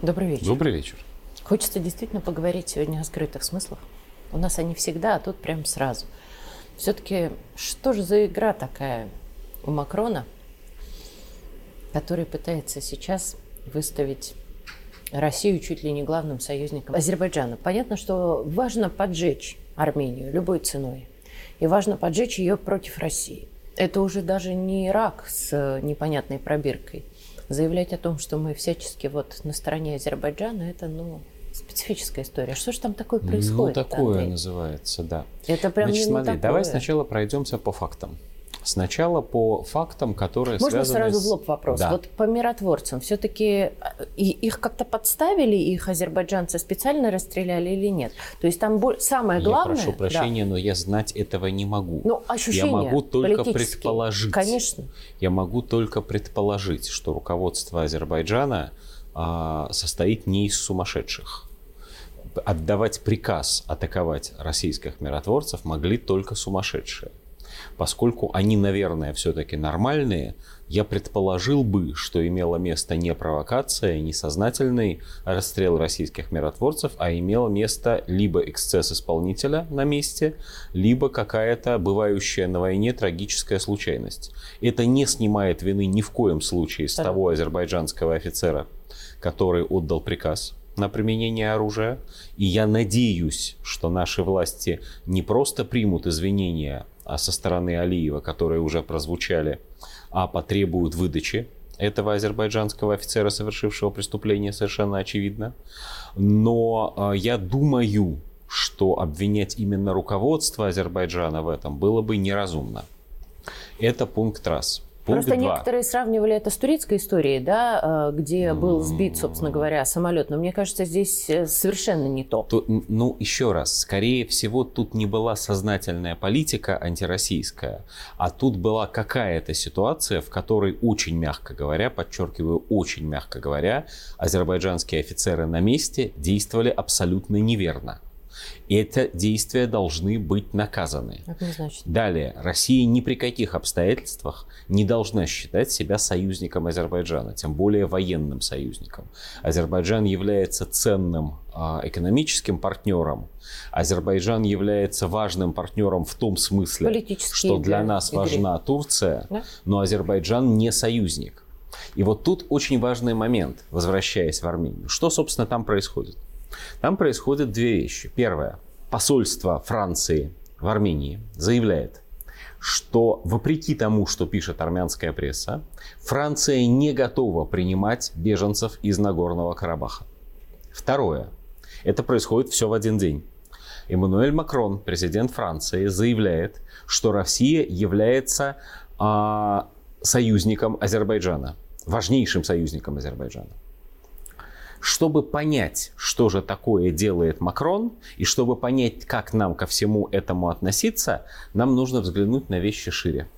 Добрый вечер. Добрый вечер. Хочется действительно поговорить сегодня о скрытых смыслах. У нас они всегда, а тут прям сразу. Все-таки что же за игра такая у Макрона, который пытается сейчас выставить Россию чуть ли не главным союзником Азербайджана. Понятно, что важно поджечь Армению любой ценой. И важно поджечь ее против России. Это уже даже не Ирак с непонятной пробиркой. Заявлять о том, что мы всячески вот на стороне Азербайджана, это, ну, специфическая история. Что же там такое происходит? Ну, такое Андрей? называется, да. Это прям Значит, не ну смотри, такое. давай сначала пройдемся по фактам. Сначала по фактам, которые Можно связаны сразу с... в лоб вопрос? Да. Вот по миротворцам все-таки их как-то подставили, их азербайджанцы специально расстреляли или нет? То есть там самое главное... Я прошу Да. прощения, но я знать этого не могу. Ну, ощущения я могу только предположить. Конечно. Я могу только предположить, что руководство Азербайджана а, состоит не из сумасшедших. Отдавать приказ атаковать российских миротворцев могли только сумасшедшие. Поскольку они, наверное, все-таки нормальные, я предположил бы, что имела место не провокация, не сознательный расстрел российских миротворцев, а имело место либо эксцесс исполнителя на месте, либо какая-то бывающая на войне трагическая случайность. Это не снимает вины ни в коем случае с Да. того азербайджанского офицера, который отдал приказ на применение оружия. И я надеюсь, что наши власти не просто примут извинения со стороны Алиева, которые уже прозвучали, а потребуют выдачи этого азербайджанского офицера, совершившего преступление, совершенно очевидно. Но э, я думаю, что обвинять именно руководство Азербайджана в этом было бы неразумно. Это пункт раз. Пункт Просто два. некоторые сравнивали это с турецкой историей, да, э, где был сбит, собственно говоря, самолет. Но мне кажется, здесь э, совершенно не то. То, ну, еще раз, скорее всего, тут не была сознательная политика антироссийская, а тут была какая-то ситуация, в которой очень мягко говоря, подчеркиваю, очень мягко говоря, азербайджанские офицеры на месте действовали абсолютно неверно. Эти действия должны быть наказаны. Однозначно. Далее, Россия ни при каких обстоятельствах не должна считать себя союзником Азербайджана, тем более военным союзником. Азербайджан является ценным а, экономическим партнером. Азербайджан является важным партнером в том смысле, что для для нас игры. важна Турция, Да. но Азербайджан не союзник. И вот тут очень важный момент, возвращаясь в Армению. Что, собственно, там происходит? Там происходят две вещи. Первое. Посольство Франции в Армении заявляет, что вопреки тому, что пишет армянская пресса, Франция не готова принимать беженцев из Нагорного Карабаха. Второе. Это происходит все в один день. Эммануэль Макрон, президент Франции, заявляет, что Россия является а, союзником Азербайджана, важнейшим союзником Азербайджана. Чтобы понять, что же такое делает Макрон, и чтобы понять, как нам ко всему этому относиться, нам нужно взглянуть на вещи шире.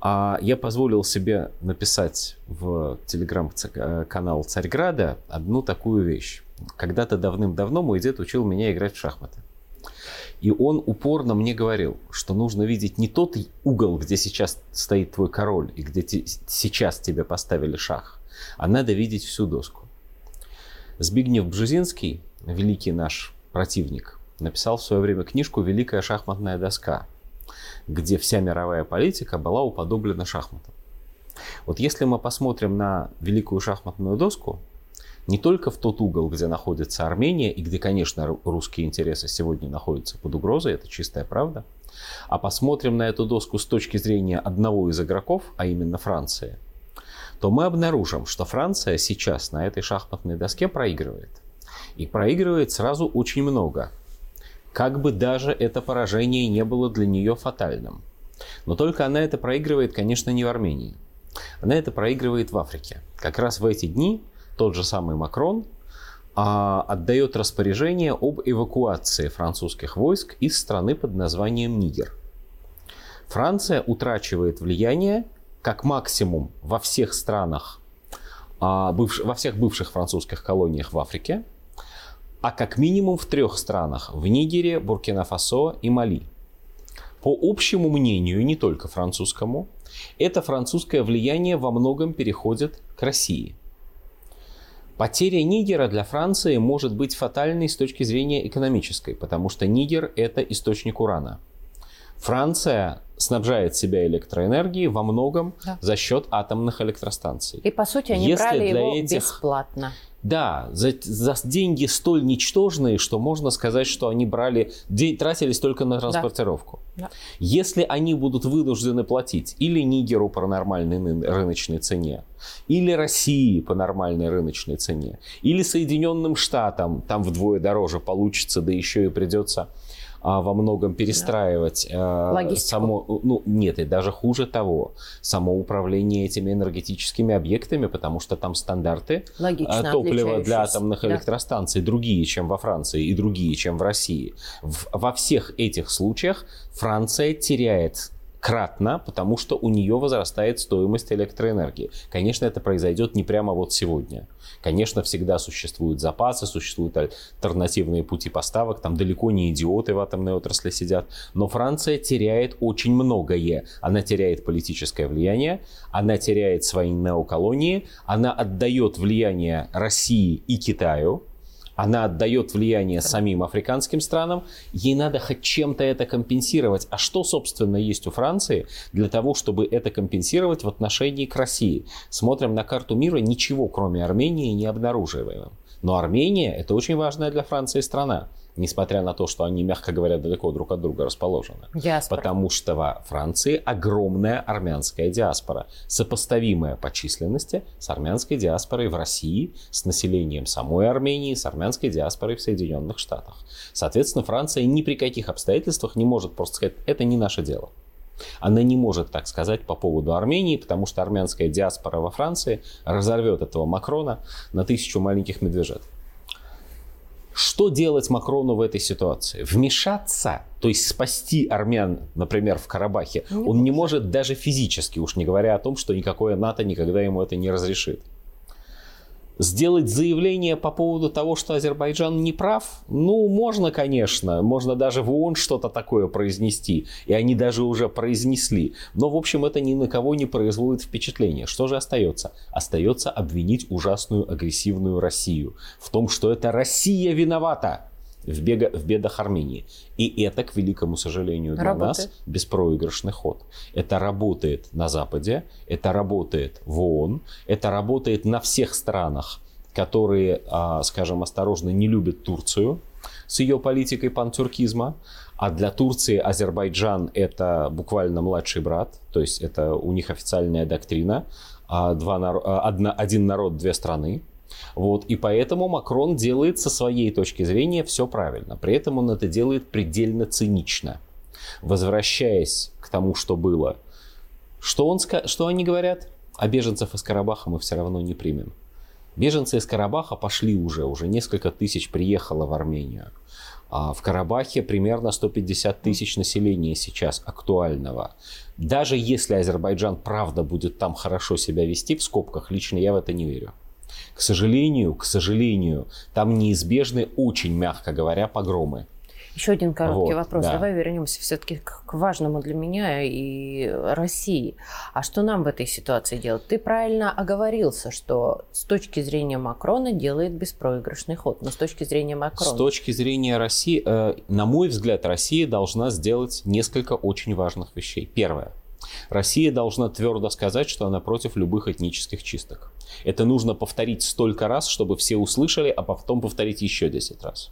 А я позволил себе написать в телеграм-канал Царьграда одну такую вещь. Когда-то давным-давно мой дед учил меня играть в шахматы. И он упорно мне говорил, что нужно видеть не тот угол, где сейчас стоит твой король, и где сейчас тебе поставили шах, а надо видеть всю доску. Збигнев Бжезинский, великий наш противник, написал в свое время книжку «Великая шахматная доска», где вся мировая политика была уподоблена шахматам. Вот если мы посмотрим на великую шахматную доску, не только в тот угол, где находится Армения, и где, конечно, ру- русские интересы сегодня находятся под угрозой, это чистая правда, а посмотрим на эту доску с точки зрения одного из игроков, а именно Франции, то мы обнаружим, что Франция сейчас на этой шахматной доске проигрывает. И проигрывает сразу очень много. Как бы даже это поражение не было для нее фатальным. Но только она это проигрывает, конечно, не в Армении. Она это проигрывает в Африке. Как раз в эти дни тот же самый Макрон а, отдает распоряжение об эвакуации французских войск из страны под названием Нигер. Франция утрачивает влияние как максимум во всех странах, а, бывш- во всех бывших французских колониях в Африке, а как минимум в трех странах – в Нигере, Буркина-Фасо и Мали. По общему мнению, не только французскому, это французское влияние во многом переходит к России. Потеря Нигера для Франции может быть фатальной с точки зрения экономической, потому что Нигер – это источник урана. Франция снабжает себя электроэнергией во многом да. за счет атомных электростанций. И по сути они Если брали его этих... бесплатно. Да, за, за деньги столь ничтожные, что можно сказать, что они брали, тратились только на транспортировку. Да. Да. Если они будут вынуждены платить или Нигеру по нормальной рыночной цене, или России по нормальной рыночной цене, или Соединенным Штатам, там вдвое дороже получится, да еще и придется во многом перестраивать да. само, ну нет, и даже хуже того, само управление этими энергетическими объектами, потому что там стандарты Логично, топлива для атомных да. электростанций другие, чем во Франции и другие, чем в России. В, во всех этих случаях Франция теряет кратно, потому что у нее возрастает стоимость электроэнергии. Конечно, это произойдет не прямо вот сегодня. Конечно, всегда существуют запасы, существуют альтернативные пути поставок, там далеко не идиоты в атомной отрасли сидят, но Франция теряет очень многое. Она теряет политическое влияние, она теряет свои неоколонии, она отдает влияние России и Китаю, она отдает влияние самим африканским странам, ей надо хоть чем-то это компенсировать. А что, собственно, есть у Франции для того, чтобы это компенсировать в отношении к России? Смотрим на карту мира, ничего кроме Армении не обнаруживаем. Но Армения – это очень важная для Франции страна несмотря на то, что они, мягко говоря, далеко друг от друга расположены. Диаспора. Потому что во Франции огромная армянская диаспора, сопоставимая по численности с армянской диаспорой в России, с населением самой Армении, с армянской диаспорой в Соединенных Штатах. Соответственно, Франция ни при каких обстоятельствах не может просто сказать, это не наше дело. Она не может так сказать по поводу Армении, потому что армянская диаспора во Франции разорвет этого Макрона на тысячу маленьких медвежат. Что делать Макрону в этой ситуации? Вмешаться, то есть спасти армян, например, в Карабахе, не он не может даже физически, уж не говоря о том, что никакое НАТО никогда ему это не разрешит сделать заявление по поводу того, что Азербайджан не прав? Ну, можно, конечно. Можно даже в ООН что-то такое произнести. И они даже уже произнесли. Но, в общем, это ни на кого не производит впечатления. Что же остается? Остается обвинить ужасную агрессивную Россию в том, что это Россия виновата в, бега, в бедах Армении. И это, к великому сожалению для работает. нас, беспроигрышный ход. Это работает на Западе, это работает в ООН, это работает на всех странах, которые, а, скажем осторожно, не любят Турцию с ее политикой пантюркизма. А для Турции Азербайджан это буквально младший брат, то есть это у них официальная доктрина. А два, а, одна, один народ, две страны. Вот, и поэтому Макрон делает со своей точки зрения все правильно. При этом он это делает предельно цинично. Возвращаясь к тому, что было. Что, он, что они говорят? А беженцев из Карабаха мы все равно не примем. Беженцы из Карабаха пошли уже, уже несколько тысяч приехало в Армению. А в Карабахе примерно 150 тысяч населения сейчас актуального. Даже если Азербайджан правда будет там хорошо себя вести, в скобках, лично я в это не верю. К сожалению, к сожалению, там неизбежны очень, мягко говоря, погромы. Еще один короткий вот, вопрос. Да. Давай вернемся все-таки к важному для меня и России. А что нам в этой ситуации делать? Ты правильно оговорился, что с точки зрения Макрона делает беспроигрышный ход. Но с точки зрения Макрона... С точки зрения России, э, на мой взгляд, Россия должна сделать несколько очень важных вещей. Первое. Россия должна твердо сказать, что она против любых этнических чисток. Это нужно повторить столько раз, чтобы все услышали, а потом повторить еще 10 раз.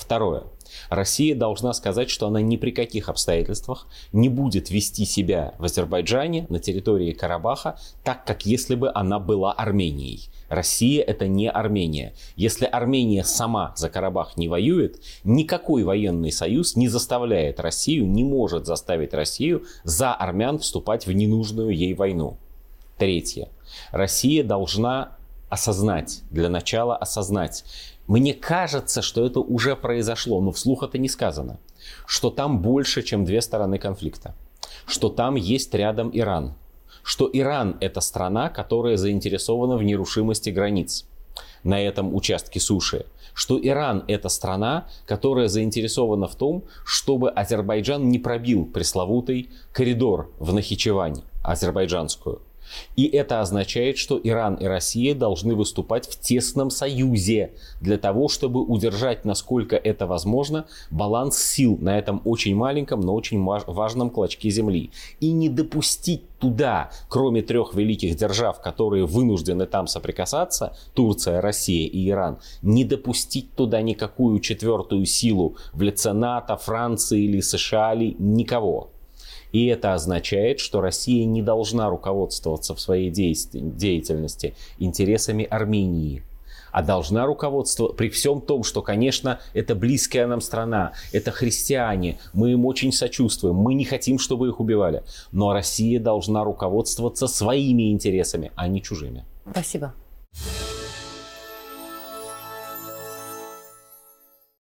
Второе. Россия должна сказать, что она ни при каких обстоятельствах не будет вести себя в Азербайджане, на территории Карабаха, так, как если бы она была Арменией. Россия это не Армения. Если Армения сама за Карабах не воюет, никакой военный союз не заставляет Россию, не может заставить Россию за армян вступать в ненужную ей войну. Третье. Россия должна осознать, для начала осознать. Мне кажется, что это уже произошло, но вслух это не сказано. Что там больше, чем две стороны конфликта. Что там есть рядом Иран что Иран – это страна, которая заинтересована в нерушимости границ на этом участке суши, что Иран – это страна, которая заинтересована в том, чтобы Азербайджан не пробил пресловутый коридор в Нахичевань азербайджанскую, И это означает, что Иран и Россия должны выступать в тесном союзе для того, чтобы удержать, насколько это возможно, баланс сил на этом очень маленьком, но очень важном клочке земли. И не допустить туда, кроме трех великих держав, которые вынуждены там соприкасаться, Турция, Россия и Иран, не допустить туда никакую четвертую силу в лице НАТО, Франции или США, или никого. И это означает, что Россия не должна руководствоваться в своей деятельности интересами Армении, а должна руководствоваться при всем том, что, конечно, это близкая нам страна, это христиане, мы им очень сочувствуем, мы не хотим, чтобы их убивали. Но Россия должна руководствоваться своими интересами, а не чужими. Спасибо.